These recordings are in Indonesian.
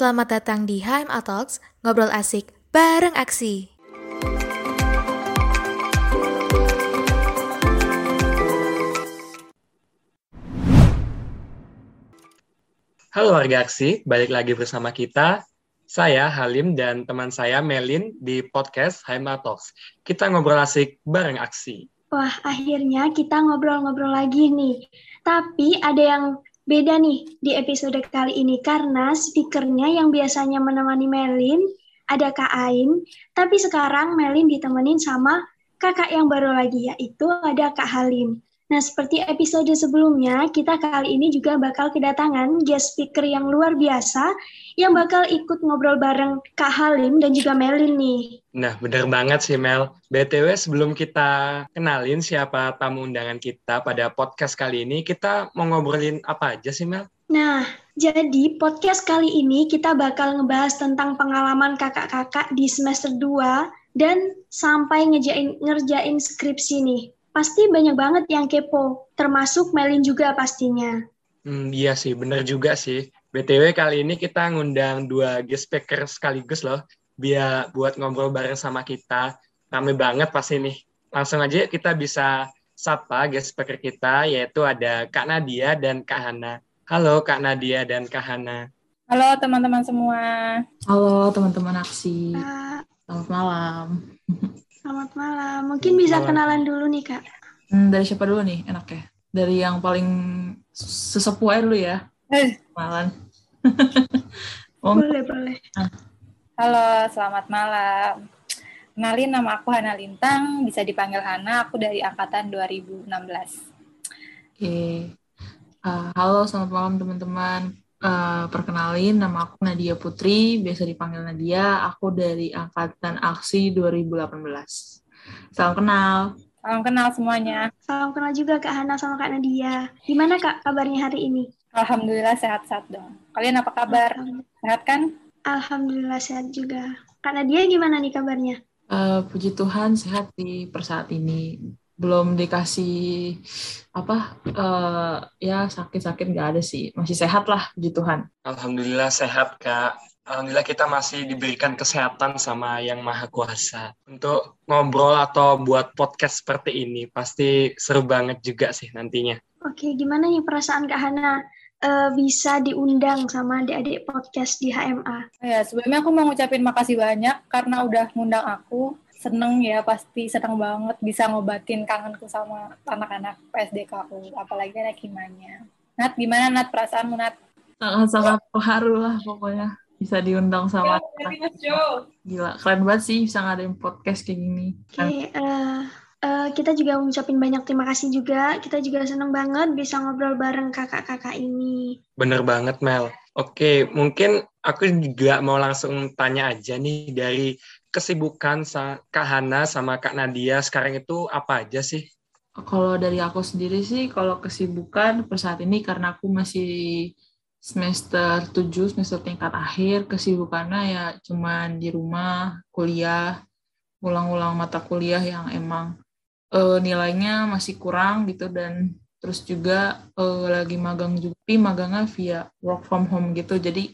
Selamat datang di HMA Talks, ngobrol asik bareng aksi. Halo warga aksi, balik lagi bersama kita. Saya Halim dan teman saya Melin di podcast HMA Talks. Kita ngobrol asik bareng aksi. Wah, akhirnya kita ngobrol-ngobrol lagi nih. Tapi ada yang beda nih di episode kali ini karena speakernya yang biasanya menemani Melin ada Kak Ain, tapi sekarang Melin ditemenin sama kakak yang baru lagi yaitu ada Kak Halim. Nah, seperti episode sebelumnya, kita kali ini juga bakal kedatangan guest speaker yang luar biasa yang bakal ikut ngobrol bareng Kak Halim dan juga Melin nih. Nah, bener banget sih Mel. BTW sebelum kita kenalin siapa tamu undangan kita pada podcast kali ini, kita mau ngobrolin apa aja sih Mel? Nah, jadi podcast kali ini kita bakal ngebahas tentang pengalaman kakak-kakak di semester 2 dan sampai ngejain, ngerjain skripsi nih pasti banyak banget yang kepo, termasuk Melin juga pastinya. Hmm, iya sih, bener juga sih. BTW kali ini kita ngundang dua guest speaker sekaligus loh, biar buat ngobrol bareng sama kita. Rame banget pasti nih. Langsung aja kita bisa sapa guest speaker kita, yaitu ada Kak Nadia dan Kak Hana. Halo Kak Nadia dan Kak Hana. Halo teman-teman semua. Halo teman-teman aksi. Selamat malam. Selamat malam. Mungkin bisa malam. kenalan dulu nih, Kak. Hmm, dari siapa dulu nih enak ya? Dari yang paling sesepuh aja dulu ya. Eh. Malam. Boleh, boleh. Ah. Halo, selamat malam. Kenalin nama aku Hana Lintang, bisa dipanggil Hana, aku dari angkatan 2016. Oke. Uh, halo, selamat malam teman-teman. Uh, perkenalin, nama aku Nadia Putri, biasa dipanggil Nadia. Aku dari Angkatan Aksi 2018. Salam kenal. Salam kenal semuanya. Salam kenal juga Kak Hana sama Kak Nadia. Gimana Kak kabarnya hari ini? Alhamdulillah sehat-sehat dong. Kalian apa kabar? Sehat kan? Alhamdulillah sehat juga. Kak Nadia gimana nih kabarnya? Uh, puji Tuhan sehat di per saat ini belum dikasih apa uh, ya sakit-sakit nggak ada sih. Masih sehat lah puji Tuhan. Alhamdulillah sehat kak. Alhamdulillah kita masih diberikan kesehatan sama yang maha kuasa. Untuk ngobrol atau buat podcast seperti ini pasti seru banget juga sih nantinya. Oke gimana nih perasaan Kak Hana? Uh, bisa diundang sama adik-adik podcast di HMA ya sebelumnya aku mau ngucapin makasih banyak karena udah ngundang aku seneng ya pasti seneng banget bisa ngobatin kangenku sama anak-anak PSDKU apalagi anak himanya Nat gimana Nat perasaanmu Nat? Sangat-sangat terharu lah pokoknya bisa diundang sama ya, gila keren banget sih bisa ngadain podcast kayak gini. Oke okay, uh, uh, eh, kita juga ngucapin banyak terima kasih juga. Kita juga seneng banget bisa ngobrol bareng kakak-kakak ini. Bener banget Mel. Oke, mungkin aku juga mau langsung tanya aja nih dari kesibukan Kak Hana sama Kak Nadia sekarang itu apa aja sih? Kalau dari aku sendiri sih, kalau kesibukan per saat ini karena aku masih semester 7, semester tingkat akhir, kesibukannya ya cuman di rumah, kuliah, ulang-ulang mata kuliah yang emang uh, nilainya masih kurang gitu dan terus juga uh, lagi magang juga, tapi magangnya via work from home gitu, jadi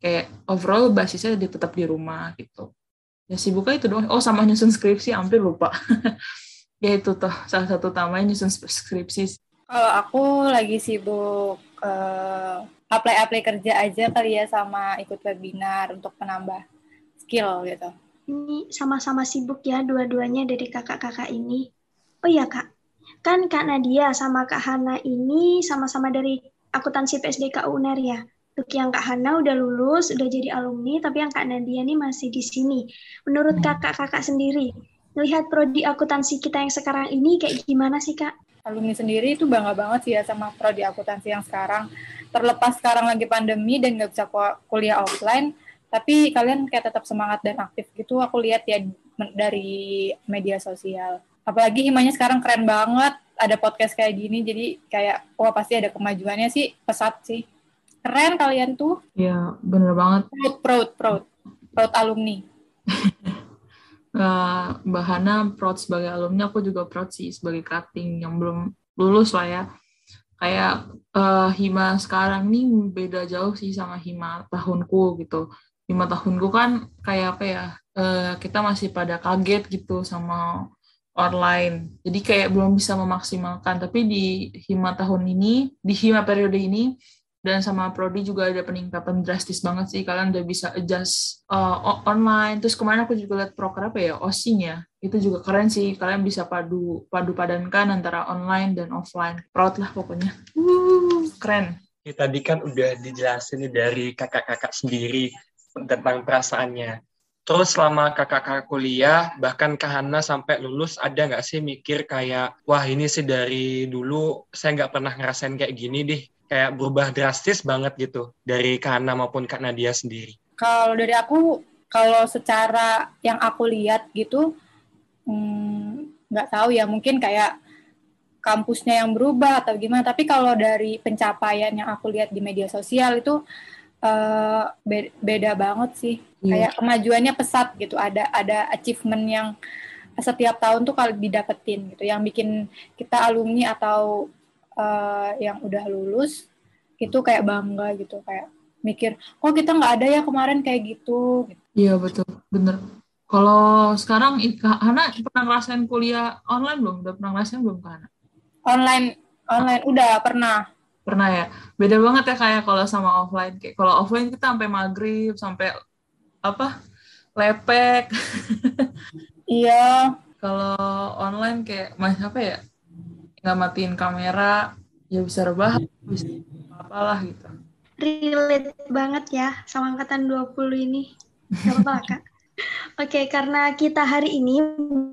kayak overall basisnya tetap di rumah gitu ya sibuknya itu doang. Oh sama nyusun skripsi hampir lupa. Ya itu tuh salah satu tamanya nyusun skripsi. Kalau aku lagi sibuk uh, apply-apply kerja aja kali ya sama ikut webinar untuk penambah skill gitu. Ini sama-sama sibuk ya dua-duanya dari kakak-kakak ini. Oh iya kak. Kan kak Nadia sama kak Hana ini sama-sama dari akuntansi PSDK UNER ya untuk yang Kak Hana udah lulus, udah jadi alumni, tapi yang Kak Nadia nih masih di sini. Menurut hmm. kakak-kakak sendiri, melihat prodi akuntansi kita yang sekarang ini kayak gimana sih Kak? Alumni sendiri itu bangga banget sih ya sama prodi akuntansi yang sekarang. Terlepas sekarang lagi pandemi dan nggak bisa kuliah offline, tapi kalian kayak tetap semangat dan aktif gitu. Aku lihat ya dari media sosial. Apalagi himanya sekarang keren banget, ada podcast kayak gini, jadi kayak wah pasti ada kemajuannya sih, pesat sih. Keren kalian tuh. Iya, bener banget. Proud, proud, proud. Proud alumni. uh, Mbak Hana proud sebagai alumni, aku juga proud sih sebagai cutting yang belum lulus lah ya. kayak uh, hima sekarang nih beda jauh sih sama hima tahunku gitu hima tahunku kan kayak apa ya uh, kita masih pada kaget gitu sama online jadi kayak belum bisa memaksimalkan tapi di hima tahun ini di hima periode ini dan sama prodi juga ada peningkatan drastis banget sih. Kalian udah bisa adjust uh, online. Terus kemarin aku juga lihat proker apa ya? Osing ya? Itu juga keren sih. Kalian bisa padu padu padankan antara online dan offline. Proud lah pokoknya. Uh, keren. Ya, tadi kan udah dijelasin nih dari kakak-kakak sendiri tentang perasaannya. Terus selama kakak-kakak kuliah, bahkan Kahana sampai lulus, ada nggak sih mikir kayak, wah ini sih dari dulu saya nggak pernah ngerasain kayak gini deh kayak berubah drastis banget gitu dari Kana maupun Kak Nadia sendiri? Kalau dari aku, kalau secara yang aku lihat gitu, hmm, nggak hmm, tahu ya mungkin kayak kampusnya yang berubah atau gimana. Tapi kalau dari pencapaian yang aku lihat di media sosial itu uh, beda banget sih. Hmm. Kayak kemajuannya pesat gitu. Ada ada achievement yang setiap tahun tuh kalau didapetin gitu. Yang bikin kita alumni atau uh, yang udah lulus itu kayak bangga gitu kayak mikir kok kita nggak ada ya kemarin kayak gitu? Iya betul. Bener. Kalau sekarang Hana pernah ngerasain kuliah online belum? Udah pernah ngerasain belum Hana? Online online. Udah pernah. Pernah ya? Beda banget ya kayak kalau sama offline. Kayak kalau offline kita sampai maghrib sampai apa lepek. Iya. Kalau online kayak mas apa ya nggak matiin kamera ya bisa rebahan bisa apalah gitu relate banget ya sama angkatan 20 ini gak apa kak Oke, karena kita hari ini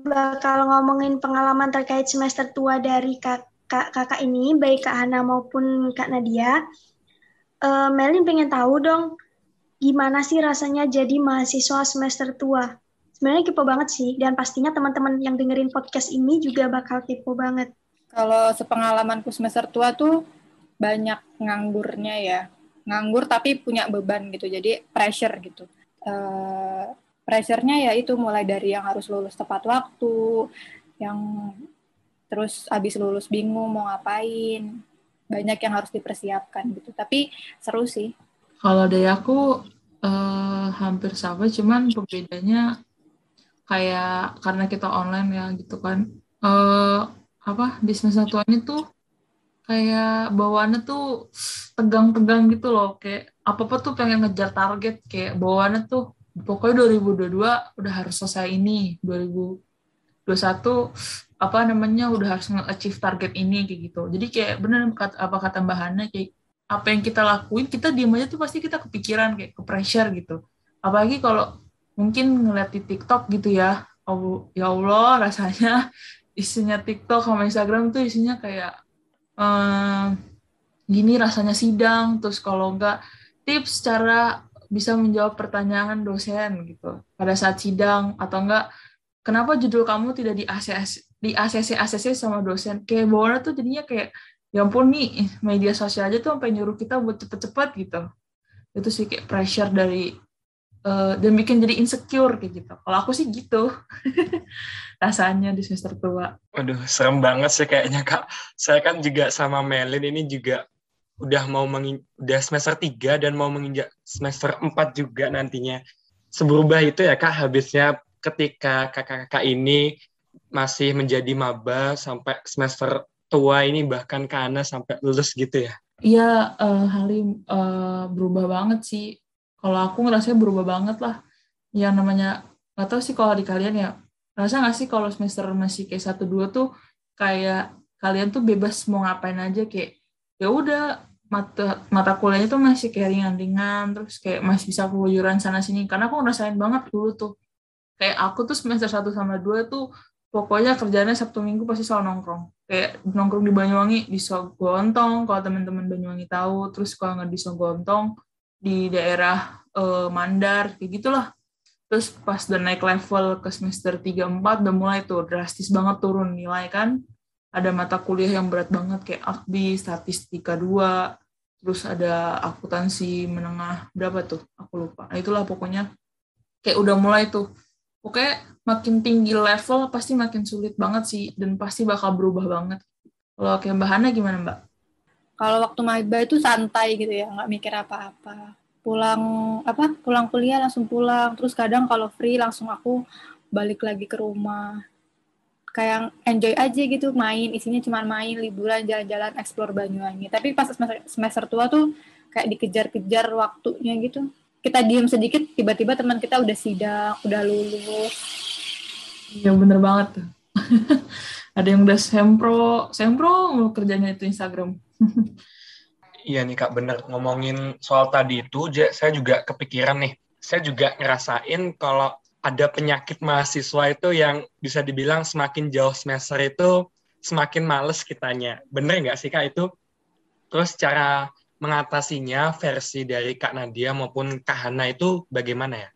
bakal ngomongin pengalaman terkait semester tua dari kakak, kakak ini, baik Kak Hana maupun Kak Nadia. Uh, Melin pengen tahu dong, gimana sih rasanya jadi mahasiswa semester tua? Sebenarnya kepo banget sih, dan pastinya teman-teman yang dengerin podcast ini juga bakal kepo banget. Kalau sepengalamanku semester tua tuh banyak nganggurnya ya. Nganggur tapi punya beban gitu. Jadi pressure gitu. Uh, pressure-nya ya itu mulai dari yang harus lulus tepat waktu, yang terus habis lulus bingung mau ngapain. Banyak yang harus dipersiapkan gitu. Tapi seru sih. Kalau dari aku uh, hampir sama, cuman perbedaannya kayak karena kita online ya gitu kan. Uh, apa tua ini tuh kayak bawaannya tuh tegang-tegang gitu loh. Kayak apa apa tuh pengen ngejar target. Kayak bawaannya tuh pokoknya 2022 udah harus selesai ini. 2021 apa namanya udah harus nge-achieve target ini kayak gitu. Jadi kayak bener apa kata bahannya kayak apa yang kita lakuin kita diem aja tuh pasti kita kepikiran kayak ke pressure gitu. Apalagi kalau mungkin ngeliat di TikTok gitu ya oh ya Allah rasanya isinya TikTok sama Instagram tuh isinya kayak uh, gini rasanya sidang terus kalau enggak tips cara bisa menjawab pertanyaan dosen gitu pada saat sidang. Atau enggak kenapa judul kamu tidak di ACC di ACC ACC sama dosen? Kayak bawahnya tuh jadinya kayak ya ampun nih media sosial aja tuh sampai nyuruh kita buat cepet-cepet gitu. Itu sih kayak pressure dari uh, dan bikin jadi insecure kayak gitu. Kalau aku sih gitu rasanya di semester tua. Waduh, serem banget sih kayaknya kak. Saya kan juga sama Melin ini juga udah mau mengin udah semester 3 dan mau menginjak semester 4 juga nantinya. Seberubah itu ya kak habisnya ketika kakak-kakak ini masih menjadi maba sampai semester tua ini bahkan karena sampai lulus gitu ya. Iya, uh, Halim uh, berubah banget sih kalau aku ngerasa berubah banget lah yang namanya gak tau sih kalau di kalian ya rasa gak sih kalau semester masih kayak satu dua tuh kayak kalian tuh bebas mau ngapain aja kayak ya udah mata mata kuliahnya tuh masih kayak ringan-ringan terus kayak masih bisa keluyuran sana sini karena aku ngerasain banget dulu tuh. Kayak aku tuh semester satu sama dua tuh pokoknya kerjanya sabtu minggu pasti selalu nongkrong. Kayak nongkrong di Banyuwangi di Sogontong kalau teman-teman Banyuwangi tahu. Terus kalau nggak di Sogontong di daerah uh, Mandar kayak gitulah terus pas udah naik level ke semester 3 4 udah mulai tuh drastis banget turun nilai kan? Ada mata kuliah yang berat banget kayak akbi statistika 2 terus ada akuntansi menengah berapa tuh? Aku lupa. Nah itulah pokoknya. Kayak udah mulai tuh. Pokoknya makin tinggi level pasti makin sulit banget sih dan pasti bakal berubah banget. Kalau kayak Mbak Hana gimana Mbak? Kalau waktu maba itu santai gitu ya, nggak mikir apa-apa. Pulang apa? Pulang kuliah langsung pulang. Terus kadang kalau free langsung aku balik lagi ke rumah. Kayak enjoy aja gitu main, isinya cuma main, liburan, jalan-jalan, explore Banyuwangi. Tapi pas semester, semester tua tuh kayak dikejar-kejar waktunya gitu. Kita diem sedikit, tiba-tiba teman kita udah sidang, udah lulus. Iya bener banget tuh. Ada yang udah sempro, sempro kerjanya itu Instagram. Iya nih Kak, bener. Ngomongin soal tadi itu, saya juga kepikiran nih. Saya juga ngerasain kalau ada penyakit mahasiswa itu yang bisa dibilang semakin jauh semester itu semakin males kitanya. Bener nggak sih Kak itu? Terus cara mengatasinya versi dari Kak Nadia maupun Kak Hana itu bagaimana ya?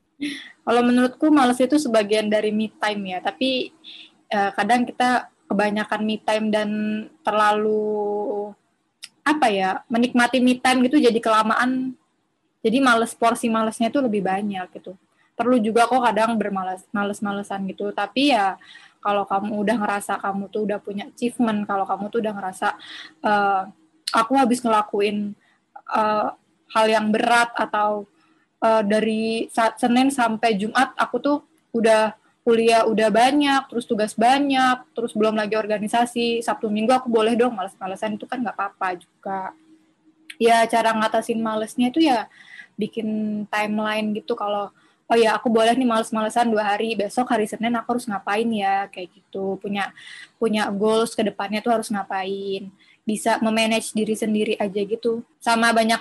Kalau menurutku males itu sebagian dari me time ya, tapi eh, kadang kita kebanyakan me time dan terlalu apa ya menikmati me time gitu jadi kelamaan. Jadi males porsi malesnya itu lebih banyak gitu. Perlu juga kok kadang bermalas males-malesan gitu. Tapi ya kalau kamu udah ngerasa kamu tuh udah punya achievement kalau kamu tuh udah ngerasa uh, aku habis ngelakuin uh, hal yang berat atau uh, dari saat Senin sampai Jumat aku tuh udah kuliah udah banyak, terus tugas banyak, terus belum lagi organisasi, Sabtu Minggu aku boleh dong males-malesan itu kan nggak apa-apa juga. Ya cara ngatasin malesnya itu ya bikin timeline gitu kalau oh ya aku boleh nih males-malesan dua hari, besok hari Senin aku harus ngapain ya kayak gitu. Punya punya goals ke depannya tuh harus ngapain. Bisa memanage diri sendiri aja gitu. Sama banyak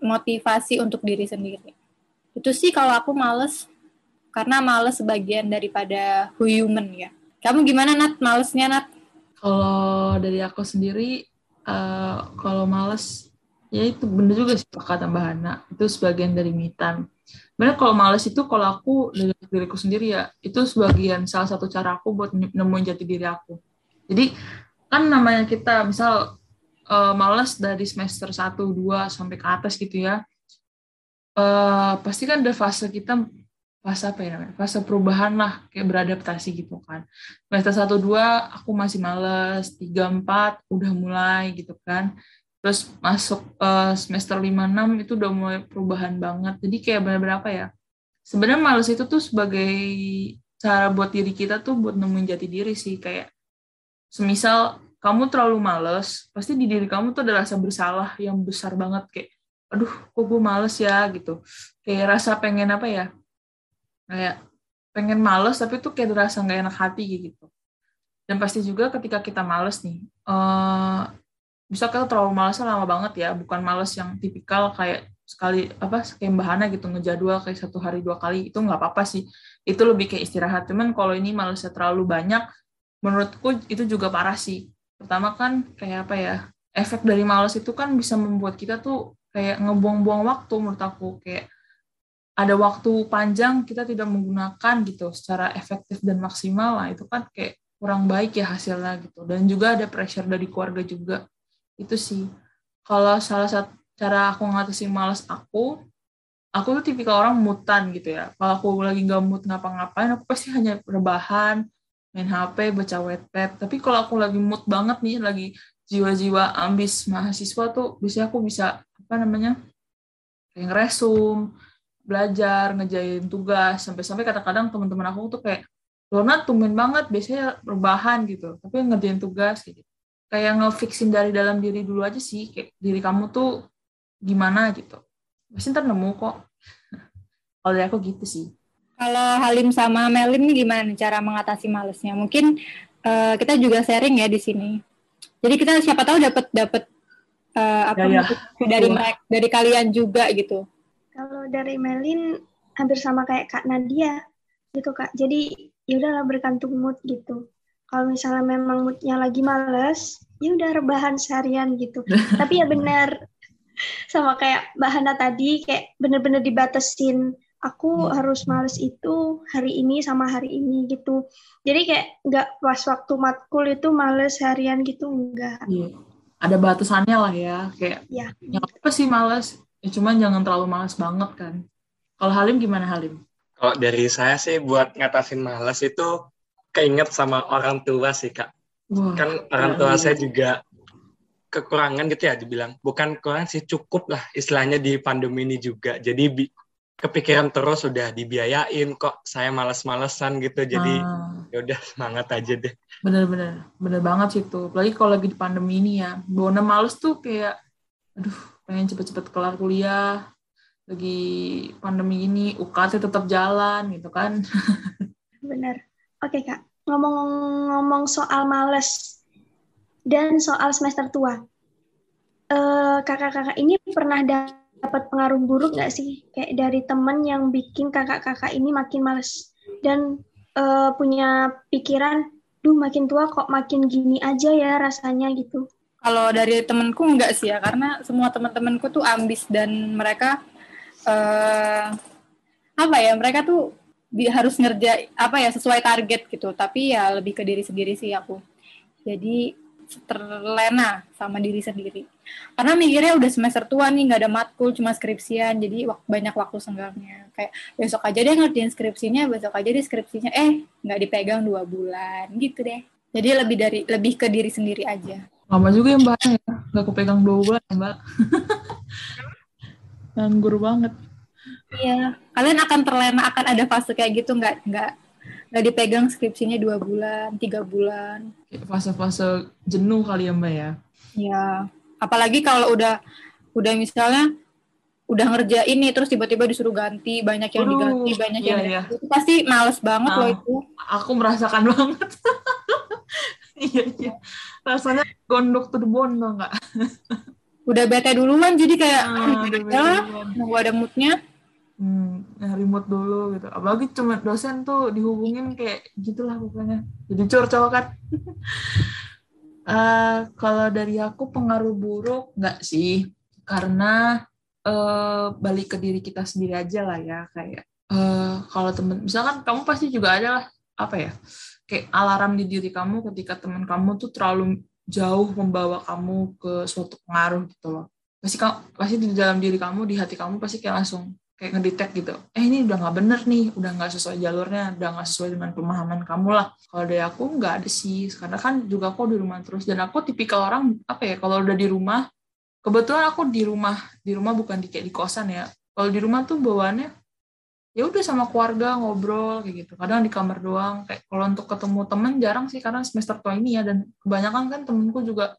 motivasi untuk diri sendiri. Itu sih kalau aku males karena males sebagian daripada human ya. Kamu gimana Nat? Malesnya Nat? Kalau dari aku sendiri, uh, kalau males, ya itu bener juga sih kata Mbak Hana. Itu sebagian dari time. Bener kalau males itu kalau aku dari diriku sendiri ya, itu sebagian salah satu cara aku buat nemuin jati diri aku. Jadi kan namanya kita misal uh, males dari semester 1, 2 sampai ke atas gitu ya. Uh, pasti kan ada fase kita fase apa ya namanya? Fase perubahan lah kayak beradaptasi gitu kan. Semester satu dua aku masih males. Tiga empat udah mulai gitu kan. Terus masuk uh, semester lima enam itu udah mulai perubahan banget. Jadi kayak benar-benar apa ya? Sebenarnya males itu tuh sebagai cara buat diri kita tuh buat nemuin jati diri sih. Kayak semisal kamu terlalu males pasti di diri kamu tuh ada rasa bersalah yang besar banget. Kayak aduh kok gue males ya? gitu. Kayak rasa pengen apa ya kayak pengen males tapi tuh kayak terasa nggak enak hati gitu. Dan pasti juga ketika kita males nih uh, bisa kita terlalu males lama banget ya. Bukan males yang tipikal kayak sekali apa kayak bahana gitu ngejadwal kayak satu hari dua kali. Itu nggak apa-apa sih. Itu lebih kayak istirahat. Cuman kalau ini malesnya terlalu banyak menurutku itu juga parah sih. Pertama kan kayak apa ya efek dari males itu kan bisa membuat kita tuh kayak ngebuang-buang waktu menurut aku. Kayak ada waktu panjang kita tidak menggunakan gitu secara efektif dan maksimal lah itu kan kayak kurang baik ya hasilnya gitu. Dan juga ada pressure dari keluarga juga. Itu sih. Kalau salah satu cara aku ngatasi malas aku aku tuh tipikal orang mutan gitu ya. Kalau aku lagi nggak mood ngapa-ngapain aku pasti hanya rebahan main HP baca webpad tapi kalau aku lagi mood banget nih lagi jiwa-jiwa ambis mahasiswa tuh biasanya aku bisa apa namanya kayak ngeresum belajar ngejain tugas sampai-sampai kadang-kadang teman-teman aku tuh kayak Lona tumen banget biasanya rebahan gitu. Tapi ngerjain tugas gitu. Kayak ngefixin dari dalam diri dulu aja sih kayak diri kamu tuh gimana gitu. Pasti ntar nemu kok. Kalau dari aku gitu sih. Kalau Halim sama Melim nih gimana nih cara mengatasi malesnya? Mungkin uh, kita juga sharing ya di sini. Jadi kita siapa tahu dapat dapat uh, apa ya, ya. dari mereka dari kalian juga gitu dari Melin hampir sama kayak Kak Nadia gitu Kak. Jadi ya udahlah bergantung mood gitu. Kalau misalnya memang moodnya lagi males, ya udah rebahan seharian gitu. Tapi ya benar sama kayak Bahana tadi kayak bener-bener dibatasin aku hmm. harus males itu hari ini sama hari ini gitu. Jadi kayak nggak pas waktu matkul itu males harian gitu enggak. Iya. Ada batasannya lah ya, kayak ya. apa sih males? Ya, cuman jangan terlalu malas banget kan. Kalau Halim gimana Halim? Kalau dari saya sih buat ngatasin malas itu keinget sama orang tua sih kak. Wah, kan orang tua iya. saya juga kekurangan gitu ya dibilang. Bukan kekurangan sih, cukup lah istilahnya di pandemi ini juga. Jadi bi kepikiran terus udah dibiayain kok saya males-malesan gitu jadi ah. ya udah semangat aja deh bener-bener bener banget sih tuh apalagi kalau lagi di pandemi ini ya Bona males tuh kayak aduh pengen cepet-cepet kelar kuliah lagi pandemi ini UKT tetap jalan gitu kan. Bener. Oke kak. Ngomong-ngomong soal males dan soal semester tua. Eh, kakak-kakak ini pernah dapat pengaruh buruk nggak sih? Kayak dari temen yang bikin kakak-kakak ini makin males dan uh, punya pikiran, duh makin tua kok makin gini aja ya rasanya gitu. Kalau dari temenku enggak sih ya, karena semua teman-temanku tuh ambis dan mereka uh, apa ya, mereka tuh harus ngerja apa ya sesuai target gitu. Tapi ya lebih ke diri sendiri sih aku. Jadi terlena sama diri sendiri. Karena mikirnya udah semester tua nih, nggak ada matkul, cuma skripsian, jadi wak banyak waktu senggangnya. Kayak besok aja deh ngerjain skripsinya, besok aja deh skripsinya, eh nggak dipegang dua bulan, gitu deh. Jadi lebih dari lebih ke diri sendiri aja. Lama juga ya mbak ya, nggak kepegang dua bulan ya, mbak. Nganggur banget. Iya, kalian akan terlena, akan ada fase kayak gitu, nggak nggak nggak dipegang skripsinya dua bulan, tiga bulan. Fase-fase jenuh kali ya Mbak ya? Ya, apalagi kalau udah udah misalnya udah ngerjain nih terus tiba-tiba disuruh ganti banyak yang Aduh, diganti banyak iya, yang iya. itu pasti males banget nah, loh itu aku merasakan banget iya iya. Rasanya gondok tuh bone nggak? Udah bete duluan jadi kayak ah, ya nunggu ada moodnya. Hmm, remote dulu gitu. Apalagi cuma dosen tuh dihubungin kayak gitulah pokoknya. Jadi cowok kan. Uh, kalau dari aku pengaruh buruk nggak sih? Karena uh, balik ke diri kita sendiri aja lah ya kayak uh, kalau temen misalkan kamu pasti juga ada lah apa ya kayak alarm di diri kamu ketika teman kamu tuh terlalu jauh membawa kamu ke suatu pengaruh gitu loh. Pasti pasti di dalam diri kamu di hati kamu pasti kayak langsung kayak ngedetect gitu. Eh ini udah nggak bener nih udah nggak sesuai jalurnya udah nggak sesuai dengan pemahaman kamu lah. Kalau dari aku nggak ada sih karena kan juga aku di rumah terus. Dan aku tipikal orang apa ya kalau udah di rumah kebetulan aku di rumah di rumah bukan di kayak di kosan ya. Kalau di rumah tuh bawaannya ya udah sama keluarga ngobrol kayak gitu. Kadang di kamar doang. Kayak kalau untuk ketemu temen jarang sih karena semester tua ini ya. Dan kebanyakan kan temenku juga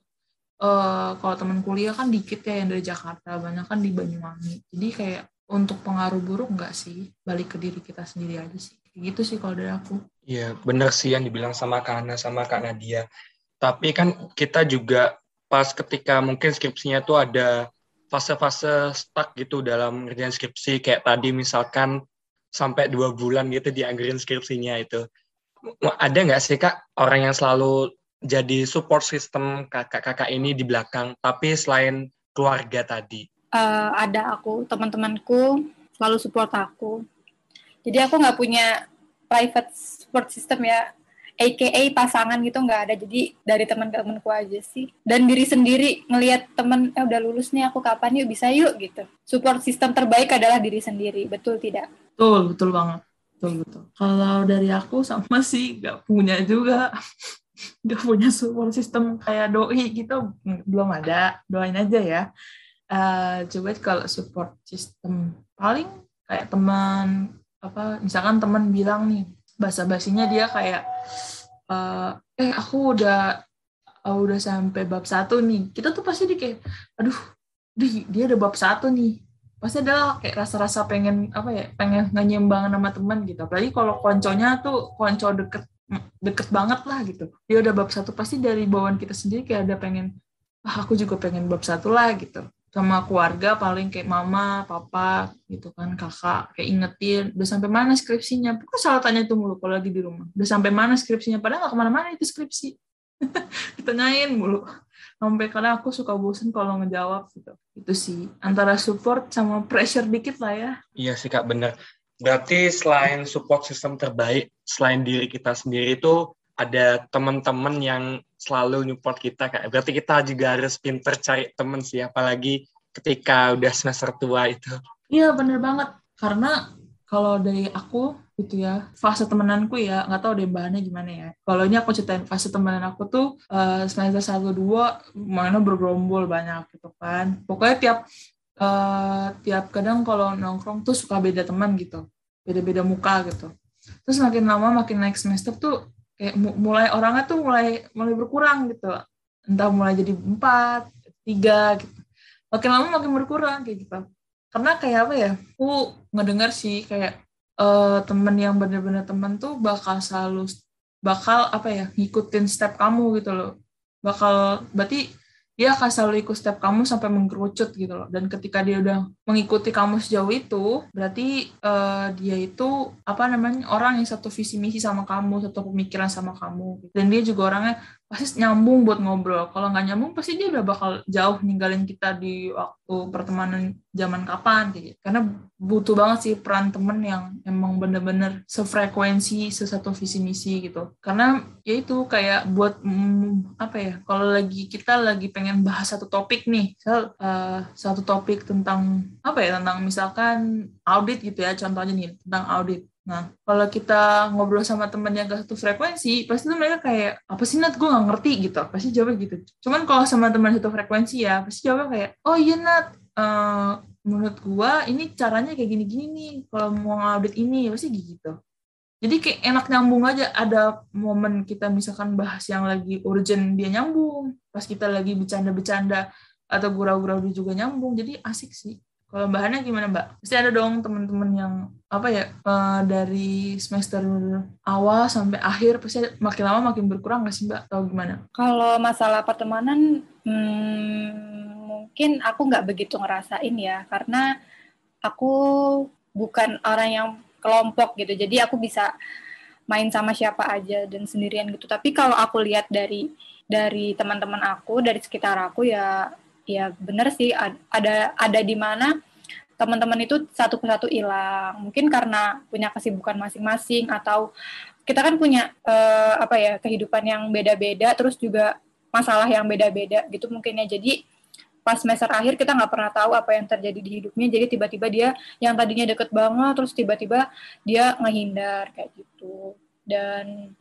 uh, kalau temen kuliah kan dikit ya yang dari Jakarta. Banyak kan di Banyuwangi. Jadi kayak untuk pengaruh buruk nggak sih? Balik ke diri kita sendiri aja sih. Gitu sih kalau dari aku. Iya benar sih yang dibilang sama Kak Ana sama Kak Nadia. Tapi kan kita juga pas ketika mungkin skripsinya tuh ada fase-fase stuck gitu dalam ngerjain skripsi. Kayak tadi misalkan sampai dua bulan gitu dianggerin skripsinya itu. Ada nggak sih kak orang yang selalu jadi support system kakak-kakak ini di belakang tapi selain keluarga tadi? Uh, ada aku teman-temanku selalu support aku. Jadi aku nggak punya private support system ya AKA pasangan gitu nggak ada. Jadi dari teman-temanku aja sih. Dan diri sendiri ngelihat temen eh udah lulus nih aku kapan yuk? Bisa yuk gitu. Support system terbaik adalah diri sendiri. Betul tidak? Betul betul banget. Betul betul. Kalau dari aku sama sih nggak punya juga. Nggak punya support system kayak doi gitu. Belum ada. Doain aja ya. Uh, coba kalau support system paling kayak teman apa misalkan teman bilang nih bahasa basinya dia kayak uh, eh aku udah uh, udah sampai bab satu nih. Kita tuh pasti di kayak aduh di, dia udah bab satu nih. Pasti adalah kayak rasa-rasa pengen apa ya pengen nganyembang sama teman gitu. Apalagi kalau konconya tuh konco deket deket banget lah gitu. Dia udah bab satu pasti dari bawaan kita sendiri kayak ada pengen ah aku juga pengen bab satu lah gitu sama keluarga paling kayak mama, papa gitu kan, kakak kayak ingetin udah sampai mana skripsinya. Pokoknya salah tanya itu mulu kalau lagi di rumah. Udah sampai mana skripsinya? Padahal nggak ke mana-mana itu skripsi. Ditanyain mulu. Sampai kadang aku suka bosen kalau ngejawab gitu. Itu sih antara support sama pressure dikit lah ya. Iya sih kak bener. Berarti selain support sistem terbaik, selain diri kita sendiri itu ada teman-teman yang selalu nyupport kita kak. Berarti kita juga harus pinter cari temen sih, apalagi ketika udah semester tua itu. Iya bener banget, karena kalau dari aku gitu ya fase temenanku ya nggak tahu deh bahannya gimana ya. Kalau ini aku ceritain fase temenan aku tuh uh, semester satu dua mainnya bergerombol banyak gitu kan. Pokoknya tiap uh, tiap kadang kalau nongkrong tuh suka beda teman gitu. Beda-beda muka gitu. Terus makin lama makin naik semester tuh kayak mulai orangnya tuh mulai mulai berkurang gitu. Entah mulai jadi empat tiga gitu. Makin lama makin berkurang kayak gitu. Karena kayak apa ya aku ngedengar sih kayak uh, temen yang bener-bener temen tuh bakal selalu bakal apa ya ngikutin step kamu gitu loh. Bakal berarti dia akan selalu ikut step kamu sampai mengkerucut gitu loh. Dan ketika dia udah mengikuti kamu sejauh itu, berarti uh, dia itu apa namanya orang yang satu visi misi sama kamu, satu pemikiran sama kamu. Dan dia juga orangnya pasti nyambung buat ngobrol. Kalau nggak nyambung, pasti dia udah bakal jauh ninggalin kita di waktu pertemanan zaman kapan gitu. Karena butuh banget sih peran temen yang emang bener-bener sefrekuensi, sesatu visi misi gitu. Karena ya itu kayak buat mm, apa ya? Kalau lagi kita lagi pengen bahas satu topik nih, misal uh, satu topik tentang apa ya? Tentang misalkan audit gitu ya, contohnya nih tentang audit. Nah, kalau kita ngobrol sama temen yang gak satu frekuensi, pasti tuh mereka kayak, apa sih Nat, gue gak ngerti gitu. Pasti jawabnya gitu. Cuman kalau sama teman satu frekuensi ya, pasti jawabnya kayak, oh iya Nat, uh, menurut gua ini caranya kayak gini-gini nih kalau mau ngaudit ini pasti gitu. Jadi kayak enak nyambung aja. Ada momen kita misalkan bahas yang lagi urgent dia nyambung. Pas kita lagi bercanda-bercanda atau gurau-gurau dia juga nyambung. Jadi asik sih kalau bahannya gimana mbak? Pasti ada dong teman-teman yang apa ya uh, dari semester awal sampai akhir pasti makin lama makin berkurang nggak sih mbak? Atau gimana? Kalau masalah pertemanan hmm, mungkin aku nggak begitu ngerasain ya karena aku bukan orang yang kelompok gitu. Jadi aku bisa main sama siapa aja dan sendirian gitu. Tapi kalau aku lihat dari dari teman-teman aku dari sekitar aku ya ya bener sih. Ada ada di mana teman-teman itu satu persatu hilang. Mungkin karena punya kesibukan masing-masing atau kita kan punya uh, apa ya kehidupan yang beda-beda terus juga masalah yang beda-beda gitu mungkin ya. Jadi pas semester akhir kita nggak pernah tahu apa yang terjadi di hidupnya. Jadi tiba-tiba dia yang tadinya deket banget terus tiba-tiba dia ngehindar kayak gitu. Dan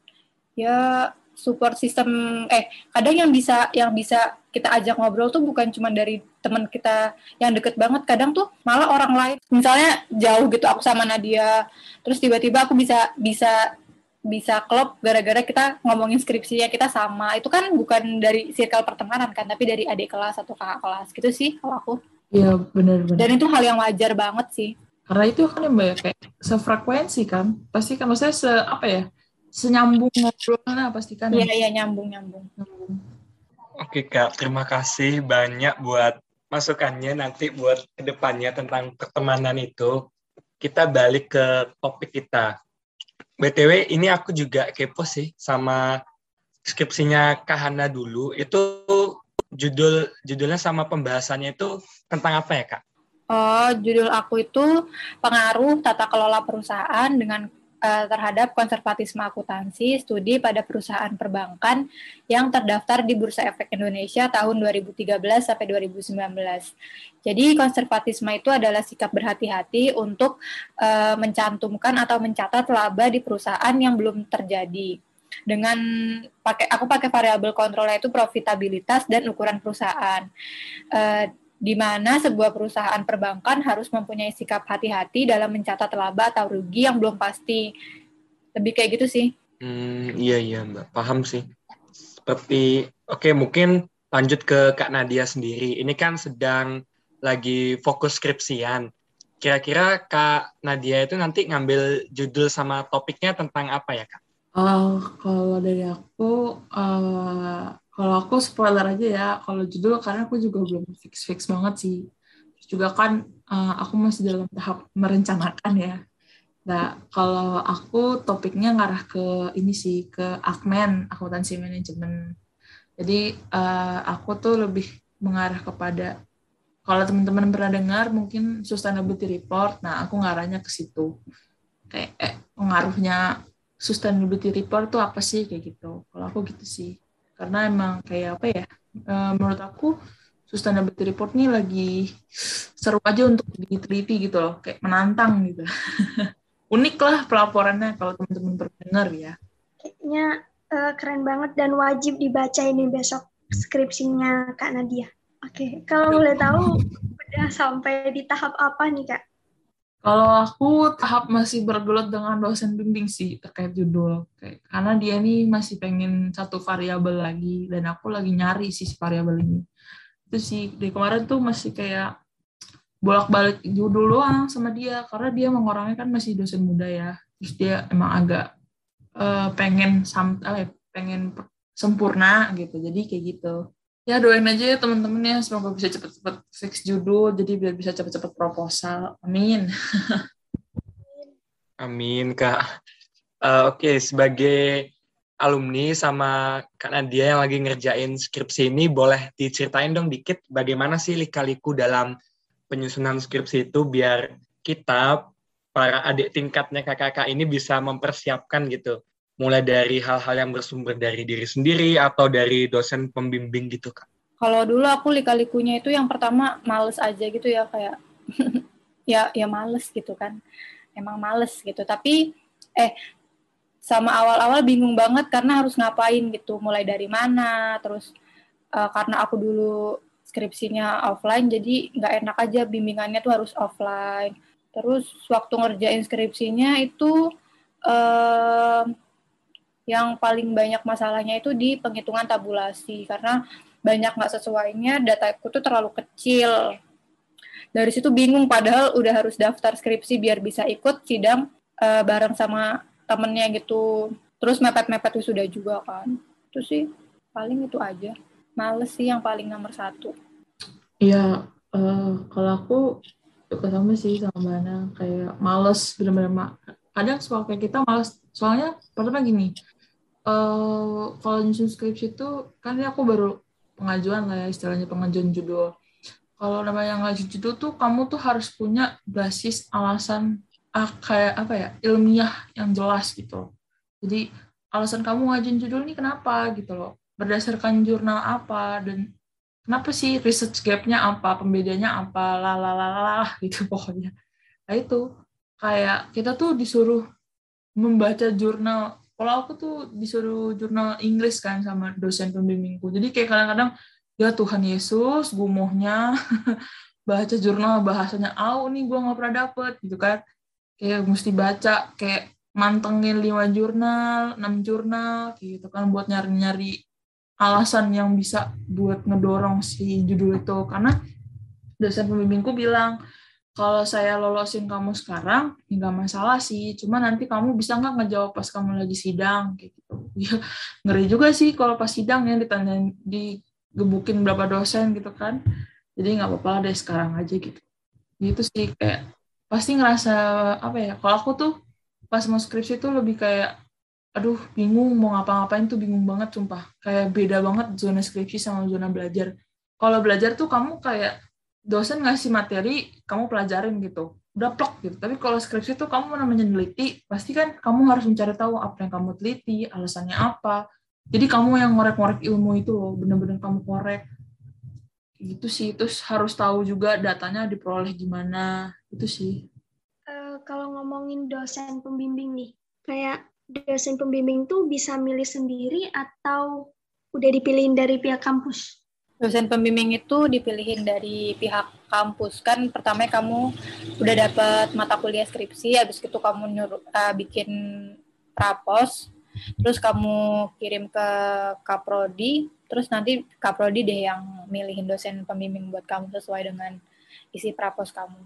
ya support system eh kadang yang bisa yang bisa kita ajak ngobrol tuh bukan cuma dari teman kita yang deket banget kadang tuh malah orang lain. Misalnya jauh gitu aku sama Nadia terus tiba-tiba aku bisa bisa bisa klop gara-gara kita ngomongin skripsinya kita sama. Itu kan bukan dari circle pertemanan kan tapi dari adik kelas atau kakak kelas gitu sih kalau aku. Iya benar benar. Dan itu hal yang wajar banget sih. Karena itu kan yang banyak kayak sefrekuensi kan. Pasti kan maksudnya se apa ya senyambung ngobrolnya pasti kan iya iya nyambung nyambung. Nyambung oke kak. Terima kasih banyak buat masukannya nanti buat ke depannya tentang pertemanan itu. Kita balik ke topik kita. BTW ini aku juga kepo sih sama skripsinya Kahana dulu. Itu judul judulnya sama pembahasannya itu tentang apa ya, Kak? Oh, judul aku itu pengaruh tata kelola perusahaan dengan uh, terhadap konservatisme akuntansi studi pada perusahaan perbankan yang terdaftar di Bursa Efek Indonesia tahun 2013 sampai 2019. Jadi konservatisme itu adalah sikap berhati-hati untuk uh, mencantumkan atau mencatat laba di perusahaan yang belum terjadi dengan pakai aku pakai variabel kontrolnya itu profitabilitas dan ukuran perusahaan. Uh, di mana sebuah perusahaan perbankan harus mempunyai sikap hati-hati dalam mencatat laba atau rugi yang belum pasti. Lebih kayak gitu sih. Hmm, iya iya Mbak, paham sih. Seperti oke okay, mungkin lanjut ke Kak Nadia sendiri. Ini kan sedang lagi fokus skripsian. Kira-kira Kak Nadia itu nanti ngambil judul sama topiknya tentang apa ya Kak? Oh, kalau dari aku uh, kalau aku spoiler aja ya, kalau judul karena aku juga belum fix-fix banget sih. Terus juga kan uh, aku masih dalam tahap merencanakan ya. Nah, kalau aku topiknya ngarah ke ini sih, ke Akmen, akuntansi manajemen. Jadi uh, aku tuh lebih mengarah kepada kalau teman-teman pernah dengar mungkin sustainability report, nah aku ngarahnya ke situ. Kayak eh, pengaruhnya sustainability report tuh apa sih kayak gitu. Kalau aku gitu sih karena emang kayak apa ya uh, menurut aku sustainability report ini lagi seru aja untuk diteliti gitu loh kayak menantang gitu unik lah pelaporannya kalau teman-teman berdengar ya. Kayaknya uh, keren banget dan wajib dibaca ini besok skripsinya Kak Nadia. Oke, kalau boleh tahu udah sampai di tahap apa nih Kak? Kalau aku tahap masih bergelut dengan dosen bimbing sih terkait judul. Karena dia nih masih pengen satu variabel lagi dan aku lagi nyari sih variabel ini. Itu sih dari kemarin tuh masih kayak bolak-balik judul doang sama dia karena dia mengorangnya kan masih dosen muda ya. Terus dia emang agak uh, pengen sam ya, pengen sempurna gitu. Jadi kayak gitu ya doain aja ya teman-teman ya semoga bisa cepet-cepet fix judul jadi biar bisa cepet-cepet proposal. Amin. Amin kak. Uh, oke okay, sebagai alumni sama kak Nadia yang lagi ngerjain skripsi ini boleh diceritain dong dikit bagaimana sih lika-liku dalam penyusunan skripsi itu biar kita para adik tingkatnya kakak-kakak ini bisa mempersiapkan gitu mulai dari hal-hal yang bersumber dari diri sendiri atau dari dosen pembimbing gitu kak? Kalau dulu aku lika-likunya itu yang pertama males aja gitu ya kayak ya ya males gitu kan. Emang males gitu. Tapi eh sama awal-awal bingung banget karena harus ngapain gitu. Mulai dari mana terus uh, karena aku dulu skripsinya offline jadi nggak enak aja bimbingannya tuh harus offline. Terus waktu ngerjain skripsinya itu uh, yang paling banyak masalahnya itu di penghitungan tabulasi karena banyak nggak sesuainya dataku tuh terlalu kecil. Dari situ bingung padahal udah harus daftar skripsi biar bisa ikut sidang uh, bareng sama temennya gitu. Terus mepet-mepet sudah juga kan. Itu sih paling itu aja. Males sih yang paling nomor satu. Iya uh, kalau aku juga sama sih sama mana kayak males bener-bener kadang soal kayak kita males. Soalnya pertama gini uh, kalau nyusun skripsi itu kan aku baru pengajuan lah ya istilahnya pengajuan judul. Kalau namanya ngajuin judul tuh kamu tuh harus punya basis alasan ah, kayak apa ya ilmiah yang jelas gitu. Jadi alasan kamu ngajuin judul ini kenapa gitu loh berdasarkan jurnal apa dan kenapa sih research gapnya apa pembedanya apa lalalalah gitu pokoknya nah itu kayak kita tuh disuruh membaca jurnal kalau aku tuh disuruh jurnal Inggris kan sama dosen pembimbingku. Jadi kayak kadang-kadang ya Tuhan Yesus gumohnya baca jurnal bahasanya au nih gue nggak pernah dapet gitu kan. Kayak mesti baca kayak mantengin lima jurnal enam jurnal gitu kan buat nyari-nyari alasan yang bisa buat ngedorong si judul itu. Karena dosen pembimbingku bilang kalau saya lolosin kamu sekarang ya nggak masalah sih. Cuma nanti kamu bisa nggak ngejawab pas kamu lagi sidang kayak gitu. Ya ngeri juga sih kalau pas sidang ya ditanya digebukin berapa dosen gitu kan. Jadi nggak apa-apa deh sekarang aja gitu. Gitu sih kayak pasti ngerasa apa ya kalau aku tuh pas mau skripsi tuh lebih kayak aduh bingung mau ngapa-ngapain tuh bingung banget sumpah. Kayak beda banget zona skripsi sama zona belajar. Kalau belajar tuh kamu kayak dosen ngasih materi kamu pelajarin gitu. Udah plok gitu. Tapi kalau skripsi itu kamu namanya neliti pasti kan kamu harus mencari tahu apa yang kamu teliti alasannya apa. Jadi kamu yang ngorek-ngorek ilmu itu loh bener-bener kamu korek. Gitu sih. Terus harus tahu juga datanya diperoleh gimana. Itu sih. Uh, kalau ngomongin dosen pembimbing nih kayak dosen pembimbing tuh bisa milih sendiri atau udah dipilihin dari pihak kampus dosen pembimbing itu dipilihin dari pihak kampus. Kan pertama kamu udah dapat mata kuliah skripsi habis itu kamu nyuruh uh, bikin rapos terus kamu kirim ke kaprodi terus nanti kaprodi deh yang milihin dosen pembimbing buat kamu sesuai dengan isi prapos kamu.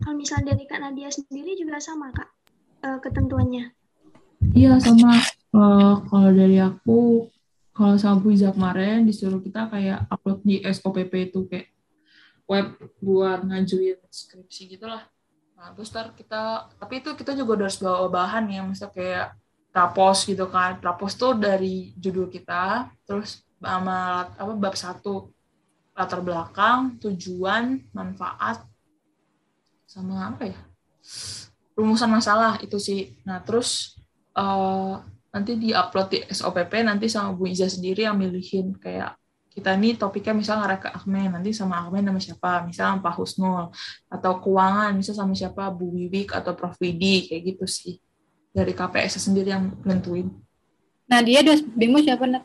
Kalau misalnya dari kak Nadia sendiri juga sama kak uh, ketentuannya? Iya sama. Uh, kalau dari aku kalau sama Bu Iza kemarin disuruh kita kayak upload di SOPP itu kayak web buat ngajuin skripsi gitulah. Nah, terus ntar kita, tapi itu kita juga harus bawa bahan ya, misalnya kayak rapos gitu kan. Rapos tuh dari judul kita, terus sama apa bab satu latar belakang, tujuan, manfaat, sama apa ya? Rumusan masalah itu sih. Nah, terus uh, nanti di upload di SOPP nanti sama Bu Iza sendiri yang milihin kayak kita ini topiknya misalnya ngarek ke Akmen, nanti sama Akmen nama siapa, misalnya Pak Husnul, atau keuangan, misalnya sama siapa, Bu Wiwik atau Prof. Widi, kayak gitu sih. Dari KPS sendiri yang nentuin. Nah, dia dos bimbing siapa, Nat?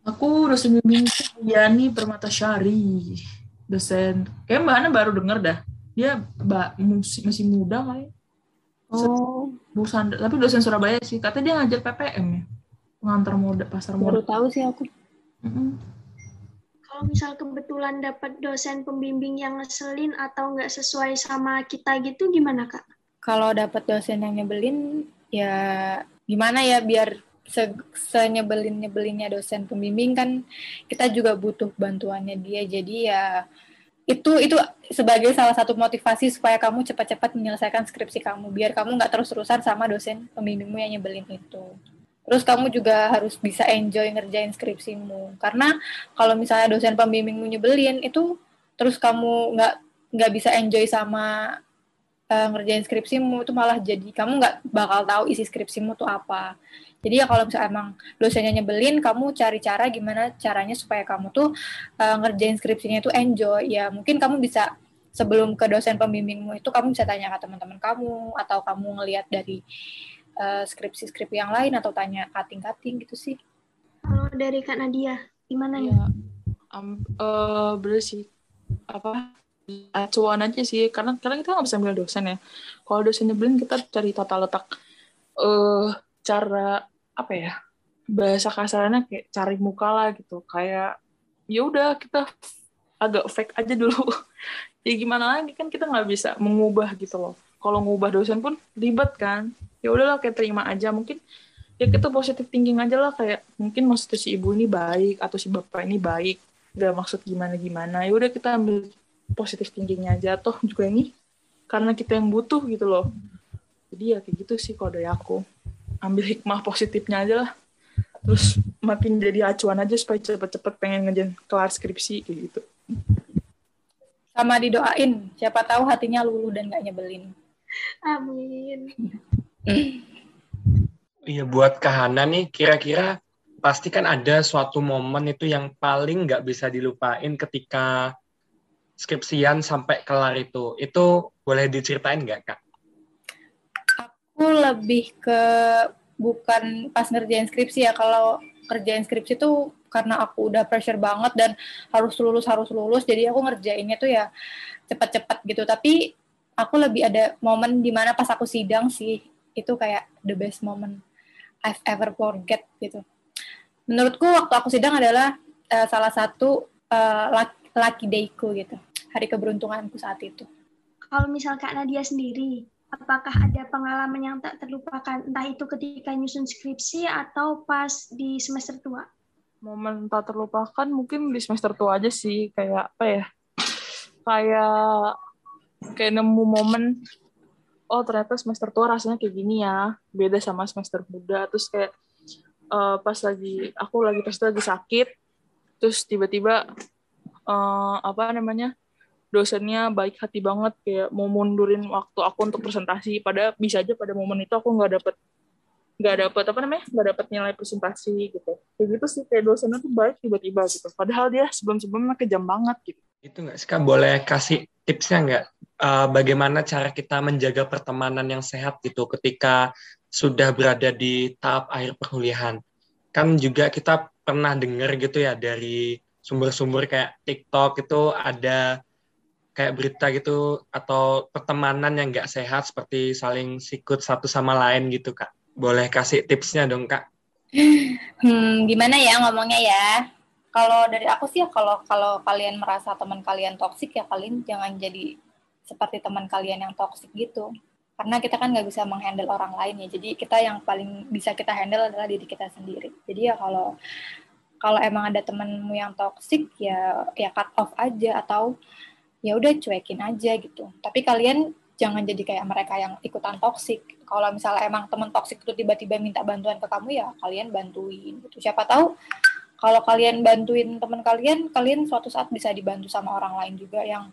Aku dosen bimbing Yani Permata Syari. Dosen, kayak Mbak Ana baru denger dah. Dia mbak, masih muda kali. Oh. Bu Sandra, tapi dosen Surabaya sih. Katanya dia ngajar PPM ya. Pengantar moda, pasar moda. Baru tahu sih aku. Mm-mm. Kalau misal kebetulan dapat dosen pembimbing yang ngeselin atau nggak sesuai sama kita gitu, gimana kak? Kalau dapat dosen yang nyebelin, ya gimana ya biar se senyebelin nyebelinnya dosen pembimbing kan kita juga butuh bantuannya dia. Jadi ya itu itu sebagai salah satu motivasi supaya kamu cepat-cepat menyelesaikan skripsi kamu biar kamu nggak terus-terusan sama dosen pembimbingmu yang nyebelin itu. Terus kamu juga harus bisa enjoy ngerjain skripsimu. Karena kalau misalnya dosen pembimbingmu nyebelin itu terus kamu nggak nggak bisa enjoy sama uh, ngerjain skripsimu itu malah jadi kamu nggak bakal tahu isi skripsimu tuh apa. Jadi ya kalau misalnya emang dosennya nyebelin, kamu cari cara gimana caranya supaya kamu tuh uh, ngerjain skripsinya itu enjoy. Ya mungkin kamu bisa sebelum ke dosen pembimbingmu itu kamu bisa tanya ke teman-teman kamu atau kamu ngelihat dari uh, skripsi-skripsi yang lain atau tanya kating-kating gitu sih. Kalau dari Kak Nadia, gimana nih? Ya, um, uh, bener sih. Apa, acuan aja sih. Karena, karena kita nggak bisa ambil dosen ya. Kalau dosen nyebelin, kita cari tata letak uh, cara, apa ya, bahasa kasarnya kayak cari muka lah gitu. Kayak, ya udah kita agak fake aja dulu. ya gimana lagi kan kita nggak bisa mengubah gitu loh. Kalau ngubah dosen pun ribet kan ya udahlah kayak terima aja mungkin ya kita positif thinking aja lah kayak mungkin maksud si ibu ini baik atau si bapak ini baik gak maksud gimana gimana ya udah kita ambil positif thinkingnya aja toh juga ini karena kita yang butuh gitu loh. Jadi ya kayak gitu sih kalau dari aku. Ambil hikmah positifnya aja lah. Terus makin jadi acuan aja supaya cepet-cepet pengen ngejar kelar skripsi kayak gitu. Sama didoain. Siapa tahu hatinya luluh dan gak nyebelin. Amin. Iya buat Kahana nih kira-kira pasti kan ada suatu momen itu yang paling nggak bisa dilupain ketika skripsian sampai kelar itu. Itu boleh diceritain nggak kak? Aku lebih ke bukan pas ngerjain skripsi ya. Kalau kerjain skripsi tuh karena aku udah pressure banget dan harus lulus harus lulus, jadi aku ngerjainnya tuh ya cepat-cepat gitu. Tapi aku lebih ada momen di mana pas aku sidang sih itu kayak the best moment I've ever forget gitu. Menurutku waktu aku sidang adalah uh, salah satu uh, lucky dayku gitu, hari keberuntunganku saat itu. Kalau misal Kak Nadia sendiri, apakah ada pengalaman yang tak terlupakan, entah itu ketika nyusun skripsi atau pas di semester tua? Momen tak terlupakan mungkin di semester tua aja sih, kayak apa ya, kayak kayak nemu momen oh ternyata semester tua rasanya kayak gini ya. Beda sama semester muda. Terus kayak uh, pas lagi aku lagi pas lagi sakit terus tiba-tiba uh, apa namanya dosennya baik hati banget kayak mau mundurin waktu aku untuk presentasi. Pada bisa aja pada momen itu aku nggak dapet nggak dapet apa namanya nggak dapet nilai presentasi gitu. Kayak gitu sih kayak dosennya tuh baik tiba-tiba gitu. Padahal dia sebelum-sebelumnya kejam banget gitu. Itu nggak sih boleh kasih tipsnya nggak? Uh, bagaimana cara kita menjaga pertemanan yang sehat gitu ketika sudah berada di tahap akhir perkuliahan. Kan juga kita pernah dengar gitu ya dari sumber-sumber kayak TikTok itu ada kayak berita gitu atau pertemanan yang nggak sehat seperti saling sikut satu sama lain gitu kak. Boleh kasih tipsnya dong kak? Hmm, gimana ya ngomongnya ya? Kalau dari aku sih ya kalau kalau kalian merasa teman kalian toksik ya kalian jangan jadi seperti teman kalian yang toksik gitu karena kita kan nggak bisa menghandle orang lain ya jadi kita yang paling bisa kita handle adalah diri kita sendiri jadi ya kalau kalau emang ada temenmu yang toksik ya ya cut off aja atau ya udah cuekin aja gitu. Tapi kalian jangan jadi kayak mereka yang ikutan toksik kalau misalnya emang teman toksik itu tiba-tiba minta bantuan ke kamu ya kalian bantuin gitu. Siapa tahu kalau kalian bantuin teman kalian kalian suatu saat bisa dibantu sama orang lain juga yang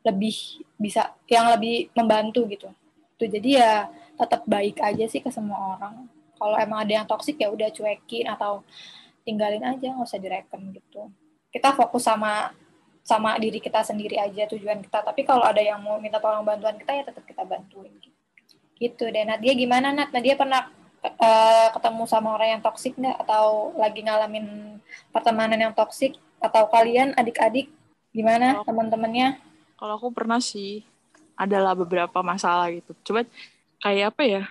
lebih bisa yang lebih membantu gitu. Tuh jadi ya tetap baik aja sih ke semua orang. Kalau emang ada yang toksik ya udah cuekin atau tinggalin aja nggak usah direken gitu. Kita fokus sama sama diri kita sendiri aja tujuan kita. Tapi kalau ada yang mau minta tolong bantuan kita ya tetap kita bantuin. Gitu, gitu deh Nadia gimana Nat? Nadia pernah uh, ketemu sama orang yang toksik nggak? Atau lagi ngalamin pertemanan yang toksik atau kalian adik-adik gimana teman-temannya? kalau aku pernah sih adalah beberapa masalah gitu. Coba kayak apa ya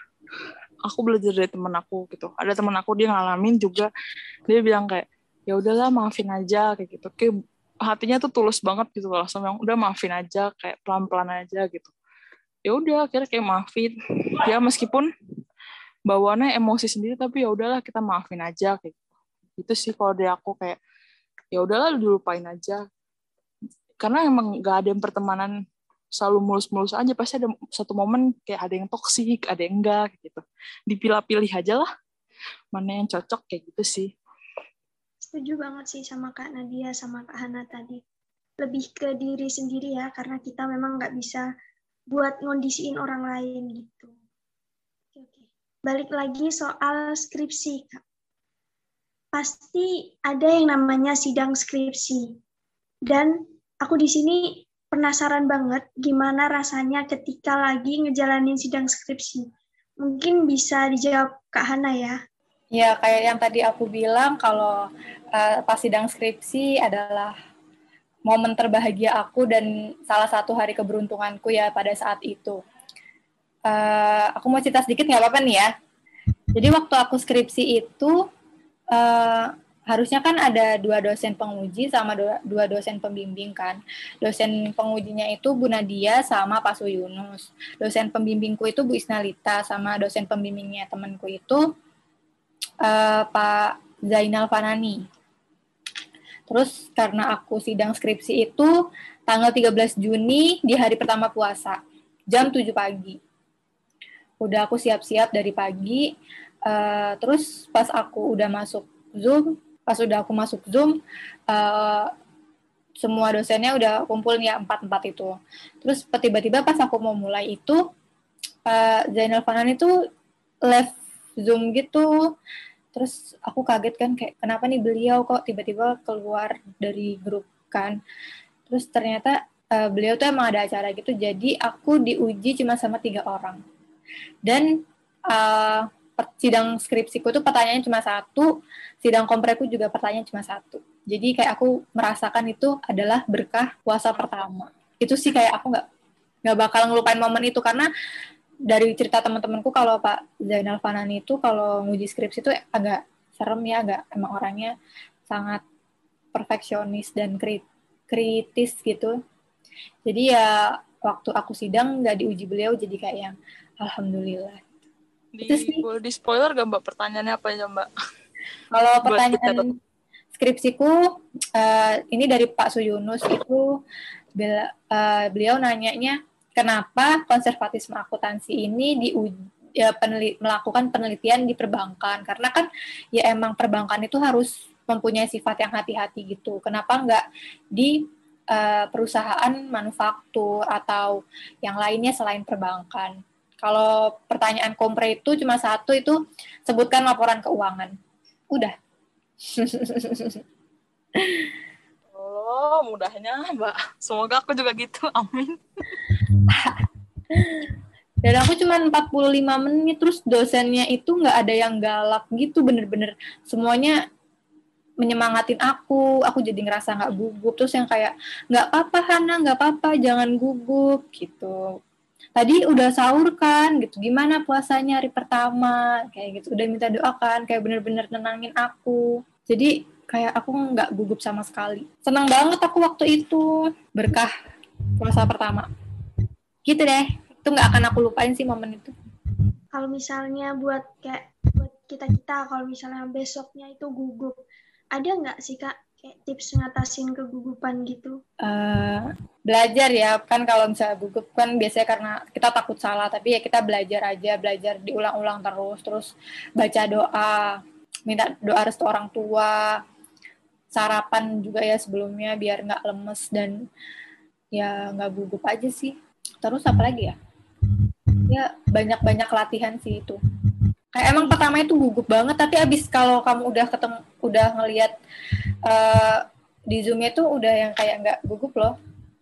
aku belajar dari temen aku gitu. Ada temen aku dia ngalamin juga dia bilang kayak ya udahlah maafin aja kayak gitu. Kayak hatinya tuh tulus banget gitu langsung yang udah maafin aja kayak pelan pelan aja gitu. Ya udah akhirnya kayak maafin. Ya meskipun bawaannya emosi sendiri tapi ya udahlah kita maafin aja kayak gitu. Itu sih kalau dari aku kayak ya udahlah dilupain aja. Karena emang gak ada yang pertemanan selalu mulus-mulus aja pasti ada satu momen kayak ada yang toksik ada yang enggak gitu. Dipilah-pilih aja lah mana yang cocok kayak gitu sih. Setuju banget sih sama kak Nadia sama kak Hana tadi. Lebih ke diri sendiri ya karena kita memang nggak bisa buat ngondisiin orang lain gitu. Oke. Balik lagi soal skripsi kak. Pasti ada yang namanya sidang skripsi. Dan aku di sini penasaran banget gimana rasanya ketika lagi ngejalanin sidang skripsi. Mungkin bisa dijawab Kak Hana ya. Ya, kayak yang tadi aku bilang kalau uh, pas sidang skripsi adalah momen terbahagia aku dan salah satu hari keberuntunganku ya pada saat itu. Uh, aku mau cerita sedikit nggak apa-apa nih ya. Jadi waktu aku skripsi itu uh, harusnya kan ada dua dosen penguji sama dua, dosen pembimbing kan. Dosen pengujinya itu Bu Nadia sama Pak Suyunus. Dosen pembimbingku itu Bu Isnalita sama dosen pembimbingnya temanku itu uh, Pak Zainal Fanani. Terus karena aku sidang skripsi itu tanggal 13 Juni di hari pertama puasa, jam 7 pagi. Udah aku siap-siap dari pagi, uh, terus pas aku udah masuk Zoom, pas udah aku masuk Zoom uh, semua dosennya udah kumpul ya empat empat itu. Terus tiba-tiba pas aku mau mulai itu uh, Zainal Fanan itu live Zoom gitu. Terus aku kaget kan kayak kenapa nih beliau kok tiba-tiba keluar dari grup kan? Terus ternyata uh, beliau tuh emang ada acara gitu jadi aku diuji cuma sama tiga orang. Dan uh, sidang skripsiku tuh pertanyaannya cuma satu, sidang kompreku juga pertanyaan cuma satu. Jadi kayak aku merasakan itu adalah berkah puasa pertama. Itu sih kayak aku nggak nggak bakal ngelupain momen itu karena dari cerita teman-temanku kalau Pak Zainal Fanani itu kalau nguji skripsi itu agak serem ya, agak emang orangnya sangat perfeksionis dan kritis gitu. Jadi ya waktu aku sidang nggak diuji beliau jadi kayak yang alhamdulillah di, boleh di spoiler gak mbak pertanyaannya apa ya mbak? Kalau pertanyaan skripsiku uh, ini dari Pak Suyunus itu bela, uh, beliau nanyanya kenapa konservatisme akuntansi ini di ya, penelit, melakukan penelitian di perbankan karena kan ya emang perbankan itu harus mempunyai sifat yang hati-hati gitu. Kenapa nggak di uh, perusahaan manufaktur atau yang lainnya selain perbankan? Kalau pertanyaan kompre itu cuma satu itu sebutkan laporan keuangan. Udah. oh, mudahnya, Mbak. Semoga aku juga gitu. Amin. Dan aku cuma 45 menit, terus dosennya itu nggak ada yang galak gitu, bener-bener semuanya menyemangatin aku, aku jadi ngerasa nggak gugup, terus yang kayak nggak apa-apa Hana, nggak apa-apa, jangan gugup gitu tadi udah sahur kan gitu. Gimana puasanya hari pertama? Kayak gitu. Udah minta doa kan kayak bener-bener nenangin aku. Jadi kayak aku nggak gugup sama sekali. Senang banget aku waktu itu berkah puasa pertama. Gitu deh. Itu nggak akan aku lupain sih momen itu. Kalau misalnya buat kayak buat kita kita kalau misalnya besoknya itu gugup ada nggak sih kak kayak tips ngatasin kegugupan gitu? Uh, belajar ya, kan kalau misalnya gugup kan biasanya karena kita takut salah, tapi ya kita belajar aja, belajar diulang-ulang terus, terus baca doa, minta doa restu orang tua, sarapan juga ya sebelumnya biar nggak lemes dan ya nggak gugup aja sih. Terus apa lagi ya? Ya banyak-banyak latihan sih itu. kayak emang pertama itu gugup banget tapi abis kalau kamu udah ketemu udah ngelihat uh, di zoomnya tuh udah yang kayak nggak gugup loh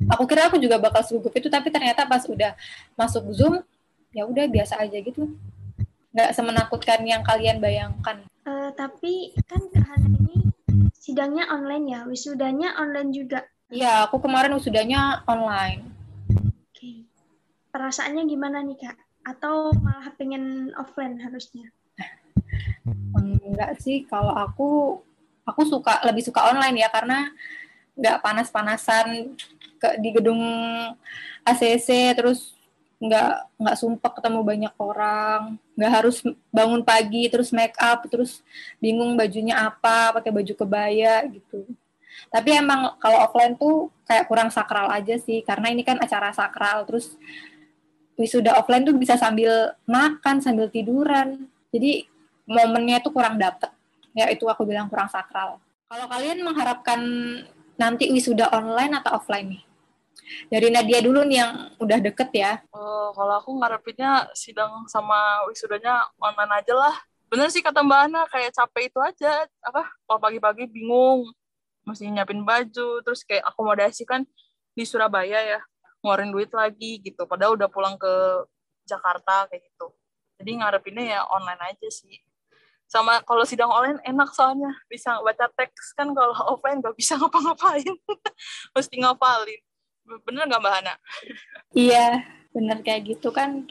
aku kira aku juga bakal segugup itu tapi ternyata pas udah masuk zoom ya udah biasa aja gitu nggak semenakutkan yang kalian bayangkan uh, tapi kan Hana ini sidangnya online ya wisudanya online juga Iya, aku kemarin wisudanya online. Oke. Perasaannya gimana nih, Kak? atau malah pengen offline harusnya? Enggak sih, kalau aku aku suka lebih suka online ya karena nggak panas-panasan ke di gedung ACC terus nggak nggak sumpah ketemu banyak orang nggak harus bangun pagi terus make up terus bingung bajunya apa pakai baju kebaya gitu tapi emang kalau offline tuh kayak kurang sakral aja sih karena ini kan acara sakral terus wisuda offline tuh bisa sambil makan, sambil tiduran. Jadi momennya itu kurang dapet. Ya itu aku bilang kurang sakral. Kalau kalian mengharapkan nanti wisuda online atau offline nih? Dari Nadia dulu nih yang udah deket ya. Uh, kalau aku ngarepinnya sidang sama wisudanya online aja lah. Bener sih kata Mbak Ana, kayak capek itu aja. Apa, kalau pagi-pagi bingung, mesti nyiapin baju, terus kayak akomodasi kan di Surabaya ya ngeluarin duit lagi gitu padahal udah pulang ke Jakarta kayak gitu jadi ngarepinnya ya online aja sih sama kalau sidang online enak soalnya. Bisa baca teks kan kalau offline nggak bisa ngapa-ngapain. Mesti ngapalin. Bener nggak mbak Hana? Iya bener kayak gitu kan.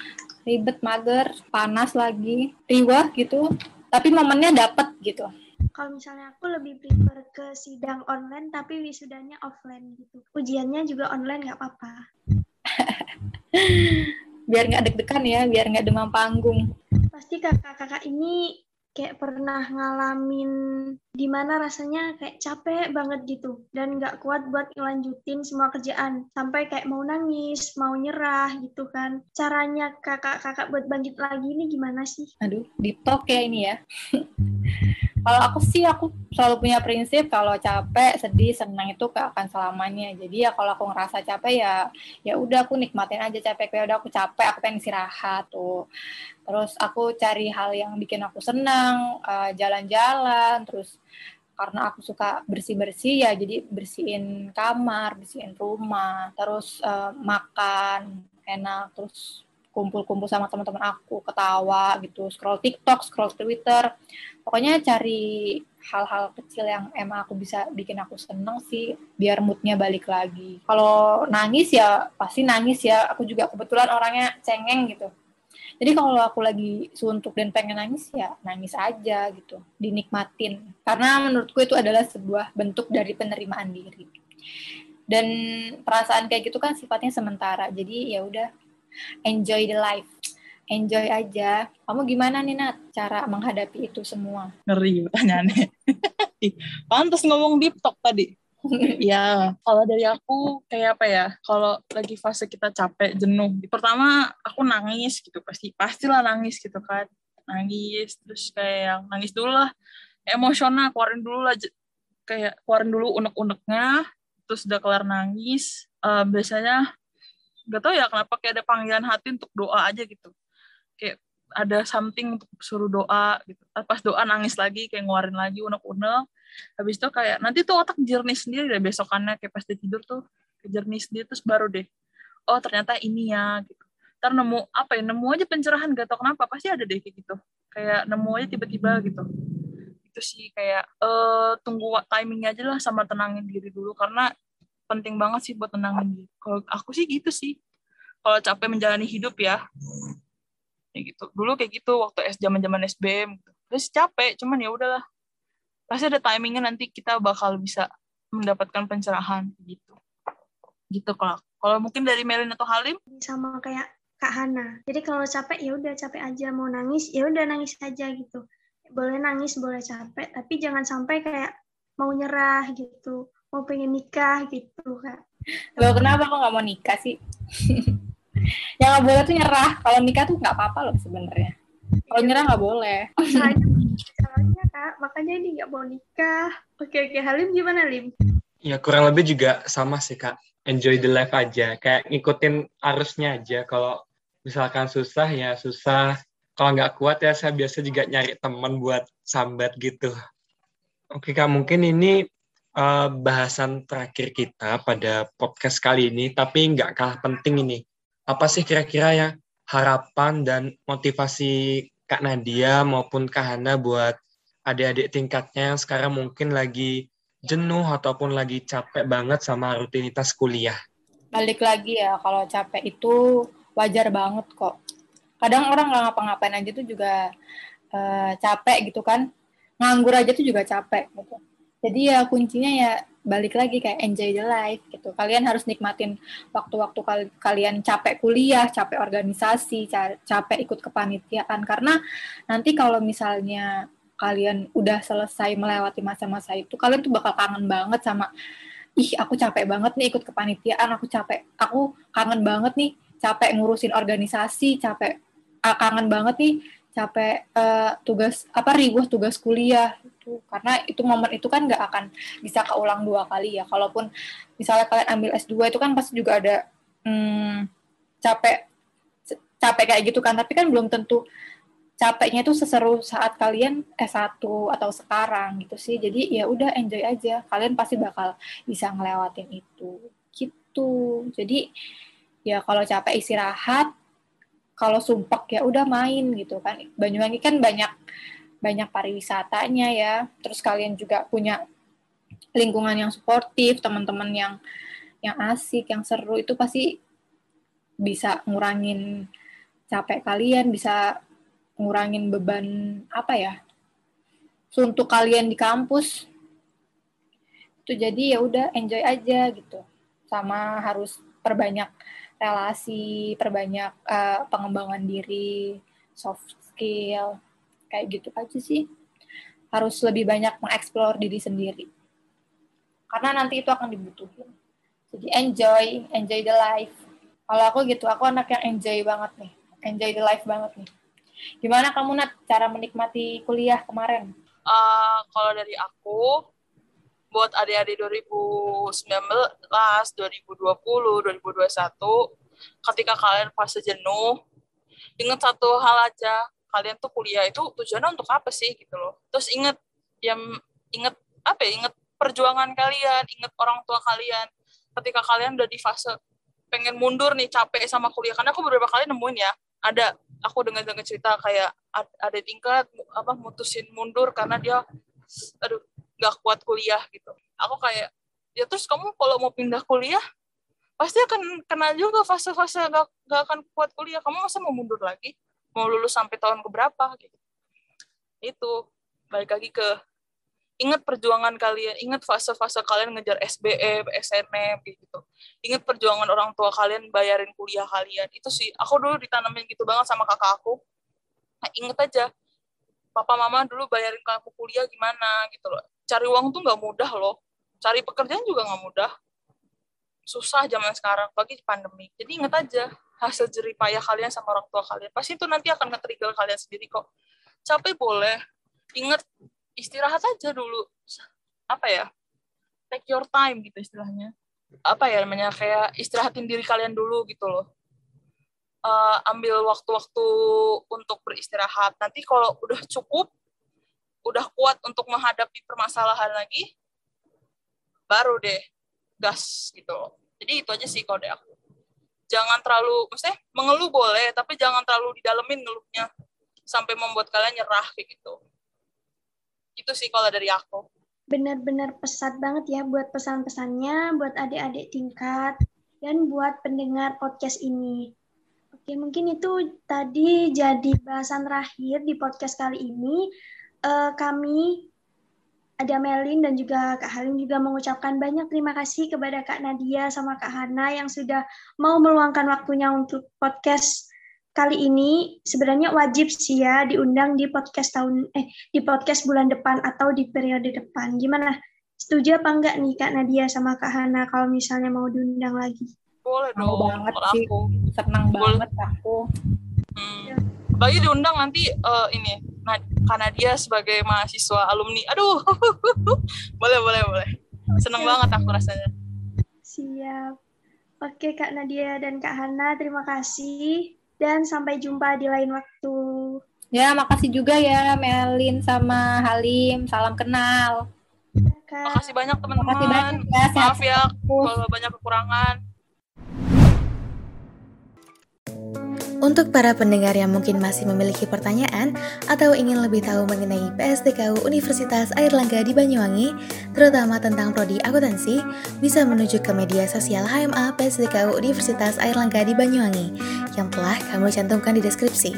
Ribet mager panas lagi. Riwah gitu. Tapi momennya dapet gitu. Kalau misalnya aku lebih prefer ke sidang online tapi wisudanya offline gitu. Ujiannya juga online nggak apa-apa. biar nggak deg-degan ya, biar nggak demam panggung. Pasti kakak-kakak ini kayak pernah ngalamin di mana rasanya kayak capek banget gitu dan nggak kuat buat ngelanjutin semua kerjaan. Sampai kayak mau nangis mau nyerah gitu kan. Caranya kakak-kakak buat bangkit lagi ini gimana sih? Aduh, di talk ya ini ya. kalau aku sih aku selalu punya prinsip kalau capek sedih senang itu akan selamanya. Jadi ya kalau aku ngerasa capek ya ya udah aku nikmatin aja capek. Ya udah aku capek aku pengen istirahat tuh. Terus aku cari hal yang bikin aku senang uh, jalan-jalan terus karena aku suka bersih-bersih ya jadi bersihin kamar bersihin rumah terus uh, makan enak terus kumpul-kumpul sama teman-teman aku, ketawa gitu, scroll TikTok, scroll Twitter. Pokoknya cari hal-hal kecil yang emang aku bisa bikin aku seneng sih, biar moodnya balik lagi. Kalau nangis ya pasti nangis ya. Aku juga kebetulan orangnya cengeng gitu. Jadi kalau aku lagi suntuk dan pengen nangis ya nangis aja gitu, dinikmatin. Karena menurutku itu adalah sebuah bentuk dari penerimaan diri. Dan perasaan kayak gitu kan sifatnya sementara. Jadi ya udah enjoy the life enjoy aja. Kamu gimana nih Nat cara menghadapi itu semua? Ngeri pertanyaannya. Pantas ngomong deep talk tadi. ya, kalau dari aku kayak apa ya? Kalau lagi fase kita capek, jenuh. Pertama aku nangis gitu pasti, pastilah nangis gitu kan. Nangis terus kayak nangis dulu lah. Emosional keluarin dulu lah kayak keluarin dulu unek-uneknya terus udah kelar nangis uh, biasanya gak tau ya kenapa kayak ada panggilan hati untuk doa aja gitu kayak ada something untuk suruh doa gitu pas doa nangis lagi kayak ngeluarin lagi unek-unek habis itu kayak nanti tuh otak jernih sendiri deh besokannya kayak pas tidur tuh jernih sendiri terus baru deh oh ternyata ini ya gitu ntar nemu apa ya nemu aja pencerahan gak tau kenapa pasti ada deh kayak gitu kayak nemu aja tiba-tiba gitu itu sih kayak uh, tunggu timingnya aja lah sama tenangin diri dulu karena penting banget sih buat tenangin diri. Kalau aku sih gitu sih. Kalau capek menjalani hidup ya. Kayak gitu. Dulu kayak gitu waktu es zaman-zaman SBM gitu. Terus capek, cuman ya udahlah. Pasti ada timingnya nanti kita bakal bisa mendapatkan pencerahan gitu. Gitu kalau kalau mungkin dari Melin atau Halim sama kayak Kak Hana. Jadi kalau capek ya udah capek aja mau nangis ya udah nangis aja gitu. Boleh nangis, boleh capek, tapi jangan sampai kayak mau nyerah gitu mau pengen nikah gitu kak Loh, kenapa kok nggak mau nikah sih? yang nggak boleh tuh nyerah. Kalau nikah tuh nggak apa-apa loh sebenarnya. Kalau nyerah nggak boleh. Soalnya, kak, makanya ini nggak mau nikah. Oke oke, Halim gimana Lim? Ya kurang lebih juga sama sih kak. Enjoy the life aja. Kayak ngikutin arusnya aja. Kalau misalkan susah ya susah. kalau nggak kuat ya saya biasa juga nyari teman buat sambat gitu. Oke Kak, mungkin ini uh, bahasan terakhir kita pada podcast kali ini, tapi nggak kalah penting ini. Apa sih kira-kira ya harapan dan motivasi Kak Nadia maupun Kak Hana buat adik-adik tingkatnya yang sekarang mungkin lagi jenuh ataupun lagi capek banget sama rutinitas kuliah? Balik lagi ya, kalau capek itu wajar banget kok. Kadang orang nggak ngapa-ngapain aja tuh juga uh, capek gitu kan. Nganggur aja tuh juga capek gitu. Jadi ya kuncinya ya balik lagi kayak enjoy the life gitu. Kalian harus nikmatin waktu-waktu kal kalian capek kuliah, capek organisasi, capek ikut kepanitiaan karena nanti kalau misalnya kalian udah selesai melewati masa-masa itu, kalian tuh bakal kangen banget sama ih aku capek banget nih ikut kepanitiaan, aku capek, aku kangen banget nih capek ngurusin organisasi, capek kangen banget nih capek uh, tugas apa ribuh tugas kuliah itu karena itu momen itu kan nggak akan bisa keulang dua kali ya kalaupun misalnya kalian ambil S2 itu kan pasti juga ada hmm, capek capek kayak gitu kan tapi kan belum tentu capeknya itu seseru saat kalian S1 atau sekarang gitu sih. Jadi ya udah enjoy aja. Kalian pasti bakal bisa ngelewatin itu. Gitu. Jadi ya kalau capek istirahat, kalau sumpek ya udah main gitu kan. Banyuwangi kan banyak banyak pariwisatanya ya. Terus kalian juga punya lingkungan yang suportif, teman-teman yang yang asik, yang seru itu pasti bisa ngurangin capek kalian, bisa ngurangin beban apa ya untuk kalian di kampus itu jadi ya udah enjoy aja gitu sama harus perbanyak relasi perbanyak uh, pengembangan diri soft skill kayak gitu aja sih. Harus lebih banyak mengeksplor diri sendiri. Karena nanti itu akan dibutuhin. Jadi enjoy enjoy the life. Kalau aku gitu aku anak yang enjoy banget nih. Enjoy the life banget nih. Gimana kamu Nat cara menikmati kuliah kemarin? Uh, kalau dari aku, buat adik-adik 2019, 2020, 2021, ketika kalian fase jenuh, ingat satu hal aja, kalian tuh kuliah itu tujuannya untuk apa sih gitu loh. Terus ingat yang ingat apa ya, ingat perjuangan kalian, ingat orang tua kalian. Ketika kalian udah di fase pengen mundur nih capek sama kuliah karena aku beberapa kali nemuin ya ada aku dengar dengar cerita kayak ada tingkat apa mutusin mundur karena dia aduh nggak kuat kuliah gitu aku kayak ya terus kamu kalau mau pindah kuliah pasti akan kena juga fase-fase gak, gak akan kuat kuliah kamu masa mau mundur lagi mau lulus sampai tahun keberapa gitu itu balik lagi ke ingat perjuangan kalian, ingat fase-fase kalian ngejar SBM, SNM gitu. Ingat perjuangan orang tua kalian bayarin kuliah kalian. Itu sih, aku dulu ditanamin gitu banget sama kakak aku. Nah, inget aja, papa mama dulu bayarin kamu kuliah gimana gitu loh. Cari uang tuh nggak mudah loh. Cari pekerjaan juga nggak mudah. Susah zaman sekarang, bagi pandemi. Jadi inget aja, hasil jerih payah kalian sama orang tua kalian. Pasti itu nanti akan nge-trigger kalian sendiri kok. Capek boleh, inget istirahat aja dulu apa ya take your time gitu istilahnya apa ya namanya kayak istirahatin diri kalian dulu gitu loh uh, ambil waktu-waktu untuk beristirahat nanti kalau udah cukup udah kuat untuk menghadapi permasalahan lagi baru deh gas gitu jadi itu aja sih kode aku jangan terlalu maksudnya mengeluh boleh tapi jangan terlalu didalemin ngeluhnya sampai membuat kalian nyerah kayak gitu itu sih kalau dari aku. Benar-benar pesat banget ya buat pesan-pesannya, buat adik-adik tingkat, dan buat pendengar podcast ini. Oke, mungkin itu tadi jadi bahasan terakhir di podcast kali ini. Uh, kami ada Melin dan juga Kak Halim juga mengucapkan banyak terima kasih kepada Kak Nadia sama Kak Hana yang sudah mau meluangkan waktunya untuk podcast kali ini sebenarnya wajib sih ya diundang di podcast tahun eh di podcast bulan depan atau di periode depan. Gimana? Setuju apa enggak nih Kak Nadia sama Kak Hana kalau misalnya mau diundang lagi? Boleh dong. Mau banget sih. Aku. Senang Boleh. banget aku. Hmm. Bagi diundang nanti uh, ini Kak Nadia sebagai mahasiswa alumni. Aduh. boleh boleh boleh. Senang banget aku rasanya. Siap. Oke Kak Nadia dan Kak Hana, terima kasih dan sampai jumpa di lain waktu. Ya, makasih juga ya Melin sama Halim. Salam kenal. Makasih banyak teman-teman. Makasih banyak ya. Maaf ya kalau banyak kekurangan. Untuk para pendengar yang mungkin masih memiliki pertanyaan atau ingin lebih tahu mengenai PSDKU Universitas Airlangga di Banyuwangi, terutama tentang prodi akuntansi, bisa menuju ke media sosial HMA PSDKU Universitas Airlangga di Banyuwangi yang telah kami cantumkan di deskripsi.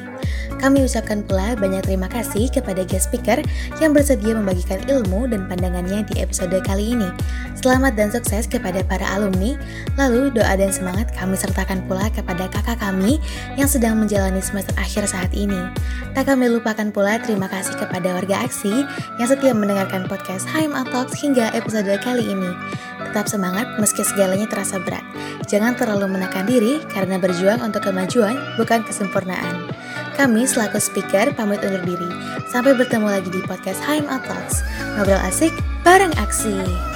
Kami ucapkan pula banyak terima kasih kepada guest speaker yang bersedia membagikan ilmu dan pandangannya di episode kali ini. Selamat dan sukses kepada para alumni. Lalu doa dan semangat kami sertakan pula kepada kakak kami yang sedang menjalani semester akhir saat ini. Tak kami lupakan pula terima kasih kepada warga aksi yang setia mendengarkan podcast HMA Talks hingga episode kali ini. Tetap semangat meski segalanya terasa berat. Jangan terlalu menekan diri karena berjuang untuk kemajuan bukan kesempurnaan. Kami selaku speaker pamit undur diri. Sampai bertemu lagi di podcast HMA Talks. Ngobrol asik bareng aksi.